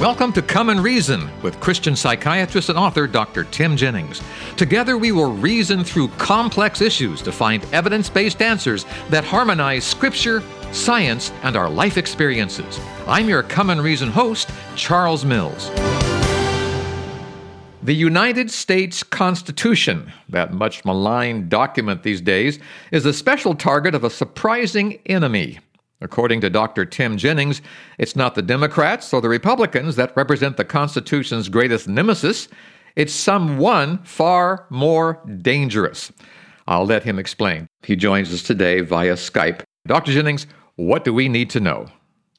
Welcome to Come and Reason with Christian psychiatrist and author Dr. Tim Jennings. Together, we will reason through complex issues to find evidence based answers that harmonize Scripture, science, and our life experiences. I'm your Come and Reason host, Charles Mills. The United States Constitution, that much maligned document these days, is a special target of a surprising enemy. According to Dr. Tim Jennings, it's not the Democrats or the Republicans that represent the Constitution's greatest nemesis. It's someone far more dangerous. I'll let him explain. He joins us today via Skype. Dr. Jennings, what do we need to know?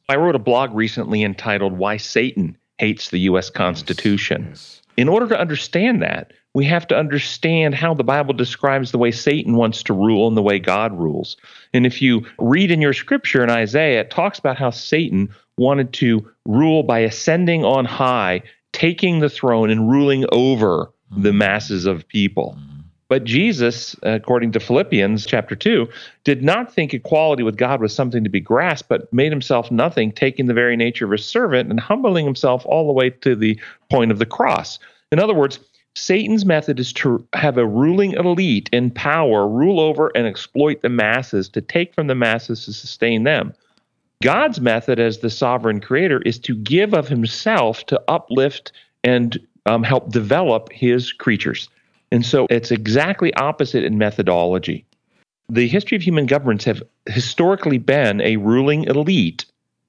I wrote a blog recently entitled Why Satan Hates the U.S. Constitution. Yes. In order to understand that, we have to understand how the Bible describes the way Satan wants to rule and the way God rules. And if you read in your scripture in Isaiah, it talks about how Satan wanted to rule by ascending on high, taking the throne, and ruling over the masses of people. But Jesus, according to Philippians chapter 2, did not think equality with God was something to be grasped, but made himself nothing, taking the very nature of a servant and humbling himself all the way to the point of the cross. In other words, Satan's method is to have a ruling elite in power rule over and exploit the masses to take from the masses to sustain them. God's method as the sovereign creator is to give of himself to uplift and um, help develop his creatures. And so it's exactly opposite in methodology. The history of human governments have historically been a ruling elite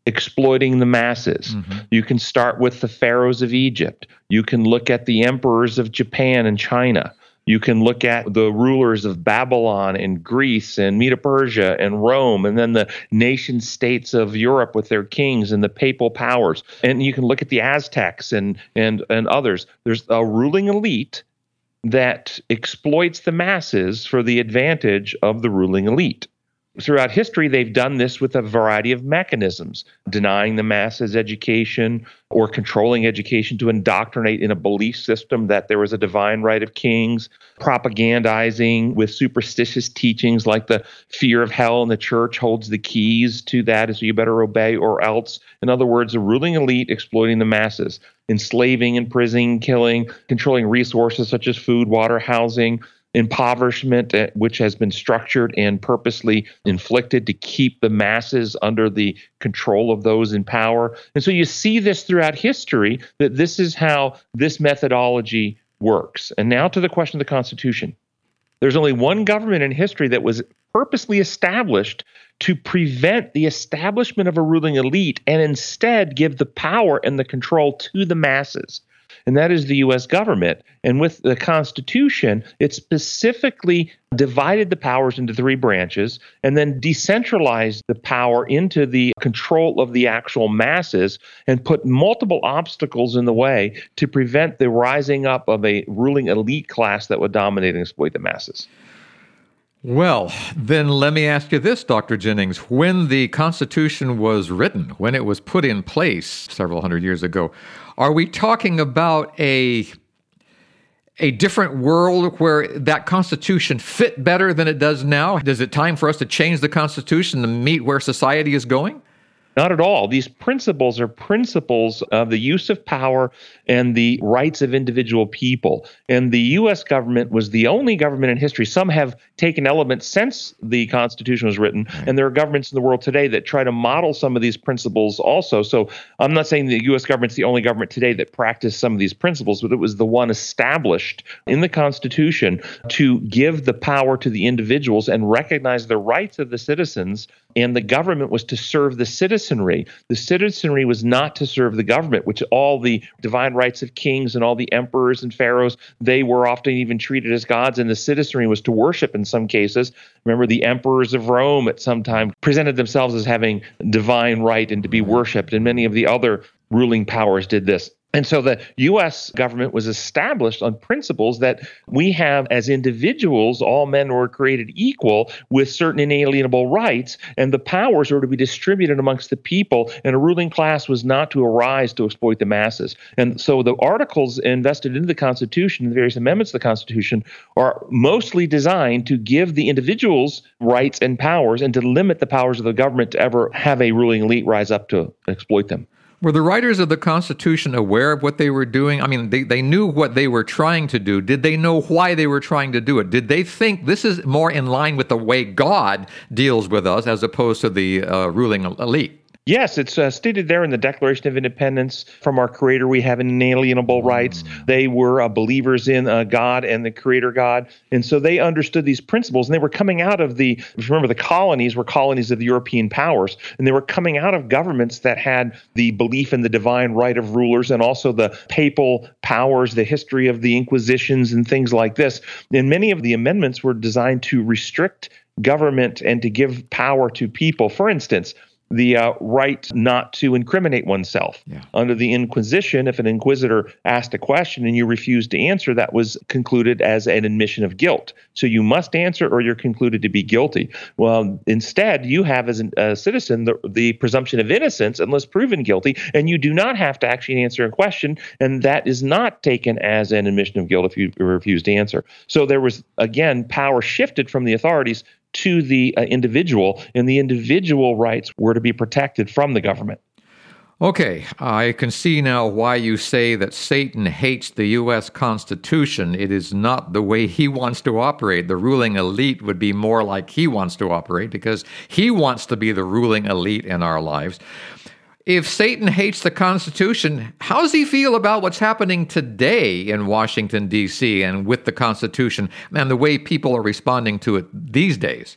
exploiting the masses. Mm-hmm. You can start with the pharaohs of Egypt. You can look at the emperors of Japan and China. You can look at the rulers of Babylon and Greece and Medo Persia and Rome, and then the nation states of Europe with their kings and the papal powers. And you can look at the Aztecs and, and, and others. There's a ruling elite that exploits the masses for the advantage of the ruling elite. Throughout history, they've done this with a variety of mechanisms, denying the masses education or controlling education to indoctrinate in a belief system that there was a divine right of kings, propagandizing with superstitious teachings like the fear of hell and the church holds the keys to that, so you better obey or else. In other words, a ruling elite exploiting the masses, enslaving, imprisoning, killing, controlling resources such as food, water, housing, impoverishment, uh, which has been structured and purposely inflicted to keep the masses under the control of those in power. And so you see this throughout history that this is how this methodology works. And now to the question of the Constitution. There's only one government in history that was purposely established to prevent the establishment of a ruling elite and instead give the power and the control to the masses and that is the U.S. government. And with the Constitution, it specifically divided the powers into three branches and then decentralized the power into the control of the actual masses and put multiple obstacles in the way to prevent the rising up of a ruling elite class that would dominate and exploit the masses. Well, then let me ask you this, Dr. Jennings. When the Constitution was written, when it was put in place several hundred years ago, are we talking about a a different world where that constitution fit better than it does now? Is it time for us to change the constitution to meet where society is going? Not at all. These principles are principles of the use of power and the rights of individual people. And the U.S. government was the only government in history. Some have taken elements since the Constitution was written, and there are governments in the world today that try to model some of these principles also. So I'm not saying the U.S. government's the only government today that practiced some of these principles, but it was the one established in the Constitution to give the power to the individuals and recognize the rights of the citizens. And the government was to serve the citizenry. The citizenry was not to serve the government, which all the divine rights of kings and all the emperors and pharaohs, they were often even treated as gods, and the citizenry was to worship in some cases. Remember, the emperors of Rome at some time presented themselves as having divine right and to be worshiped, and many of the other ruling powers did this. And so the US government was established on principles that we have as individuals, all men were created equal with certain inalienable rights, and the powers were to be distributed amongst the people, and a ruling class was not to arise to exploit the masses. And so the articles invested into the Constitution, the various amendments of the Constitution, are mostly designed to give the individuals rights and powers and to limit the powers of the government to ever have a ruling elite rise up to exploit them. Were the writers of the Constitution aware of what they were doing? I mean, they, they knew what they were trying to do. Did they know why they were trying to do it? Did they think this is more in line with the way God deals with us as opposed to the uh, ruling elite? Yes, it's uh, stated there in the Declaration of Independence from our Creator, we have inalienable mm. rights. They were uh, believers in uh, God and the Creator God. And so they understood these principles and they were coming out of the, remember, the colonies were colonies of the European powers. And they were coming out of governments that had the belief in the divine right of rulers and also the papal powers, the history of the Inquisitions and things like this. And many of the amendments were designed to restrict government and to give power to people. For instance, the uh, right not to incriminate oneself. Yeah. Under the Inquisition, if an inquisitor asked a question and you refused to answer, that was concluded as an admission of guilt. So you must answer or you're concluded to be guilty. Well, instead, you have as a citizen the, the presumption of innocence unless proven guilty, and you do not have to actually answer a question, and that is not taken as an admission of guilt if you refuse to answer. So there was, again, power shifted from the authorities to the uh, individual, and the individual rights were to be protected from the government. Okay, I can see now why you say that Satan hates the U.S. Constitution. It is not the way he wants to operate. The ruling elite would be more like he wants to operate because he wants to be the ruling elite in our lives. If Satan hates the Constitution, how does he feel about what's happening today in Washington, D.C., and with the Constitution and the way people are responding to it these days?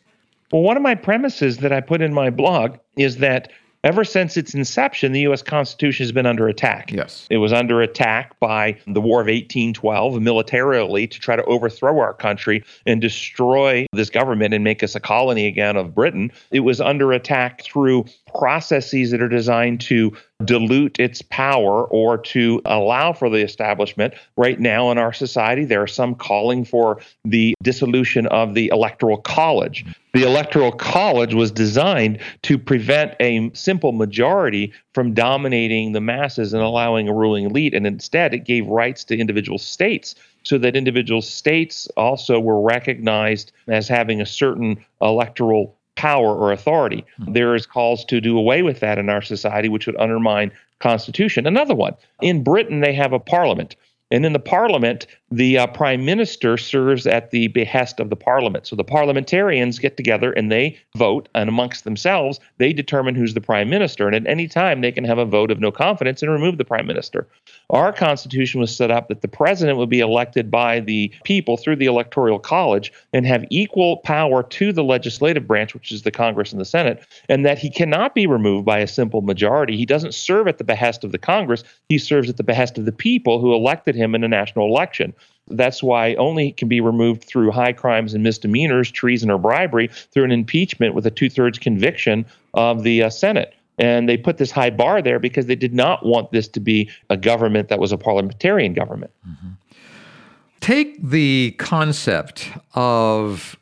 Well, one of my premises that I put in my blog is that ever since its inception, the U.S. Constitution has been under attack. Yes. It was under attack by the War of 1812 militarily to try to overthrow our country and destroy this government and make us a colony again of Britain. It was under attack through processes that are designed to dilute its power or to allow for the establishment. Right now in our society, there are some calling for the dissolution of the Electoral College. The Electoral College was designed to prevent a simple majority from dominating the masses and allowing a ruling elite. And instead, it gave rights to individual states so that individual states also were recognized as having a certain electoral power or authority. Hmm. There is calls to do away with that in our society, which would undermine constitution. Another one. In Britain, they have a parliament. And in the parliament, the uh, prime minister serves at the behest of the parliament. So the parliamentarians get together and they vote, and amongst themselves, they determine who's the prime minister. And at any time, they can have a vote of no confidence and remove the prime minister. Our constitution was set up that the president would be elected by the people through the electoral college and have equal power to the legislative branch, which is the Congress and the Senate, and that he cannot be removed by a simple majority. He doesn't serve at the behest of the Congress, he serves at the behest of the people who elected him in a national election. That's why only can be removed through high crimes and misdemeanors, treason or bribery, through an impeachment with a two thirds conviction of the uh, Senate. And they put this high bar there because they did not want this to be a government that was a parliamentarian government. Mm-hmm. Take the concept of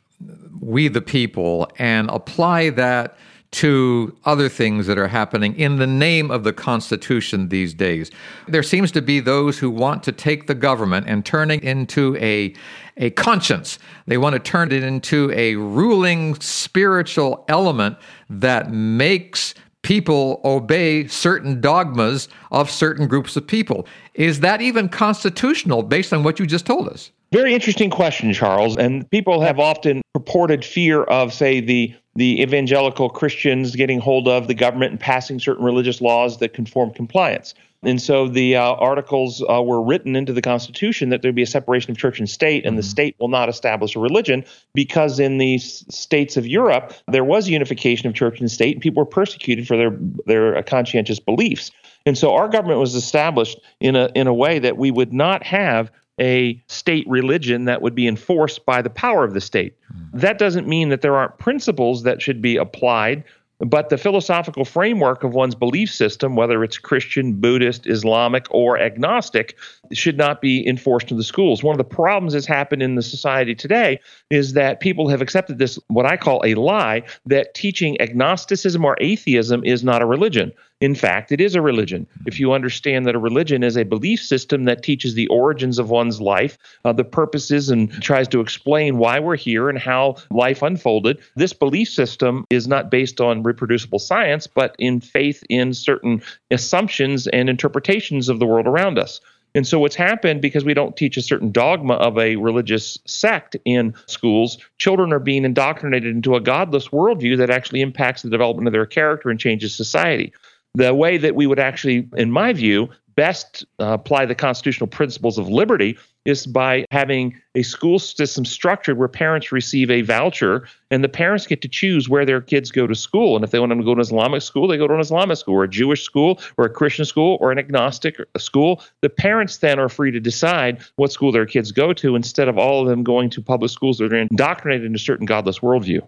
we the people and apply that to other things that are happening in the name of the Constitution these days. There seems to be those who want to take the government and turn it into a, a conscience. They want to turn it into a ruling spiritual element that makes people obey certain dogmas of certain groups of people. Is that even constitutional based on what you just told us? Very interesting question, Charles. And people have often purported fear of, say, the the evangelical Christians getting hold of the government and passing certain religious laws that conform compliance. And so the uh, articles uh, were written into the Constitution that there'd be a separation of church and state, and mm-hmm. the state will not establish a religion because in the states of Europe there was unification of church and state, and people were persecuted for their their uh, conscientious beliefs. And so our government was established in a in a way that we would not have a state religion that would be enforced by the power of the state. Mm-hmm. That doesn't mean that there aren't principles that should be applied but the philosophical framework of one's belief system, whether it's Christian, Buddhist, Islamic, or agnostic, should not be enforced in the schools. One of the problems that's happened in the society today is that people have accepted this, what I call a lie, that teaching agnosticism or atheism is not a religion. In fact, it is a religion. If you understand that a religion is a belief system that teaches the origins of one's life, uh, the purposes, and tries to explain why we're here and how life unfolded, this belief system is not based on reproducible science, but in faith in certain assumptions and interpretations of the world around us. And so, what's happened because we don't teach a certain dogma of a religious sect in schools, children are being indoctrinated into a godless worldview that actually impacts the development of their character and changes society. The way that we would actually, in my view, best uh, apply the constitutional principles of liberty is by having a school system structured where parents receive a voucher and the parents get to choose where their kids go to school. And if they want them to go to an Islamic school, they go to an Islamic school or a Jewish school or a Christian school or an agnostic school. The parents then are free to decide what school their kids go to instead of all of them going to public schools that are indoctrinated into a certain godless worldview.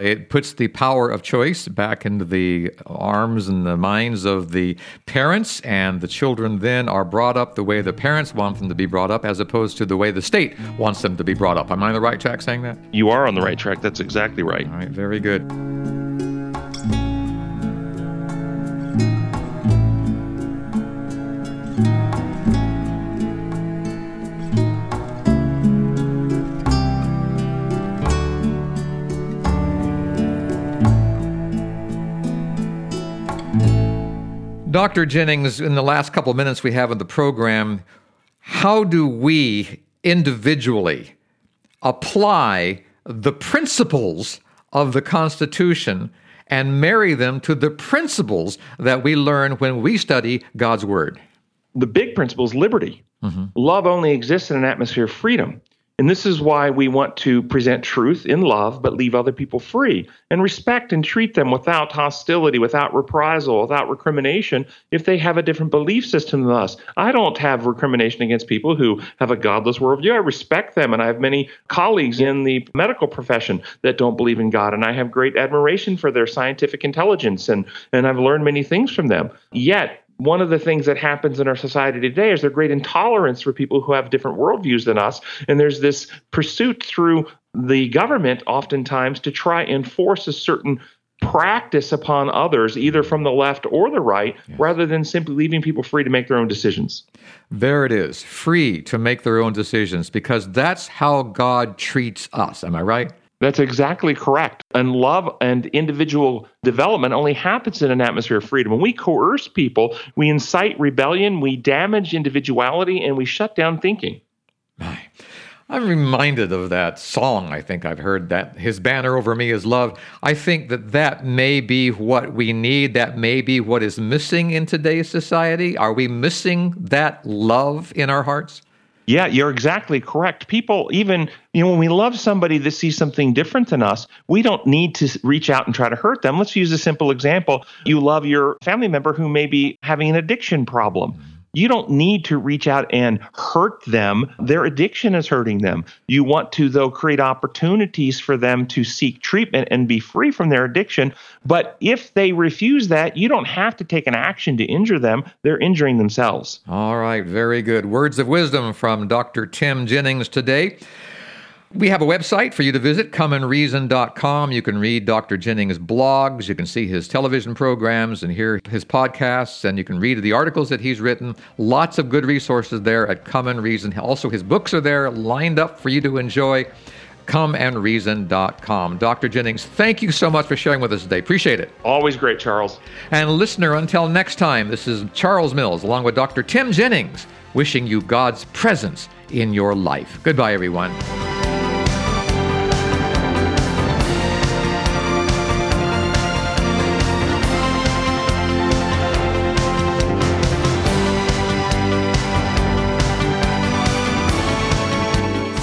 It puts the power of choice back into the arms and the minds of the parents, and the children then are brought up the way the parents want them to be brought up, as opposed to the way the state wants them to be brought up. Am I on the right track saying that? You are on the right track. That's exactly right. All right, very good. Dr. Jennings, in the last couple of minutes we have in the program, how do we individually apply the principles of the Constitution and marry them to the principles that we learn when we study God's Word? The big principle is liberty. Mm-hmm. Love only exists in an atmosphere of freedom. And this is why we want to present truth in love, but leave other people free and respect and treat them without hostility, without reprisal, without recrimination if they have a different belief system than us. I don't have recrimination against people who have a godless worldview. I respect them, and I have many colleagues in the medical profession that don't believe in God, and I have great admiration for their scientific intelligence, and, and I've learned many things from them. Yet, one of the things that happens in our society today is there's great intolerance for people who have different worldviews than us. And there's this pursuit through the government, oftentimes, to try and force a certain practice upon others, either from the left or the right, yes. rather than simply leaving people free to make their own decisions. There it is free to make their own decisions, because that's how God treats us. Am I right? That's exactly correct. And love and individual development only happens in an atmosphere of freedom. When we coerce people, we incite rebellion, we damage individuality, and we shut down thinking. I'm reminded of that song. I think I've heard that his banner over me is love. I think that that may be what we need. That may be what is missing in today's society. Are we missing that love in our hearts? Yeah, you're exactly correct. People, even, you know, when we love somebody that sees something different than us, we don't need to reach out and try to hurt them. Let's use a simple example. You love your family member who may be having an addiction problem. You don't need to reach out and hurt them. Their addiction is hurting them. You want to, though, create opportunities for them to seek treatment and be free from their addiction. But if they refuse that, you don't have to take an action to injure them. They're injuring themselves. All right, very good. Words of wisdom from Dr. Tim Jennings today. We have a website for you to visit, comeandreason.com. You can read Dr. Jennings' blogs, you can see his television programs and hear his podcasts, and you can read the articles that he's written. Lots of good resources there at Come and Reason. Also, his books are there lined up for you to enjoy. Comeandreason.com. Dr. Jennings, thank you so much for sharing with us today. Appreciate it. Always great, Charles. And listener, until next time, this is Charles Mills along with Dr. Tim Jennings wishing you God's presence in your life. Goodbye, everyone.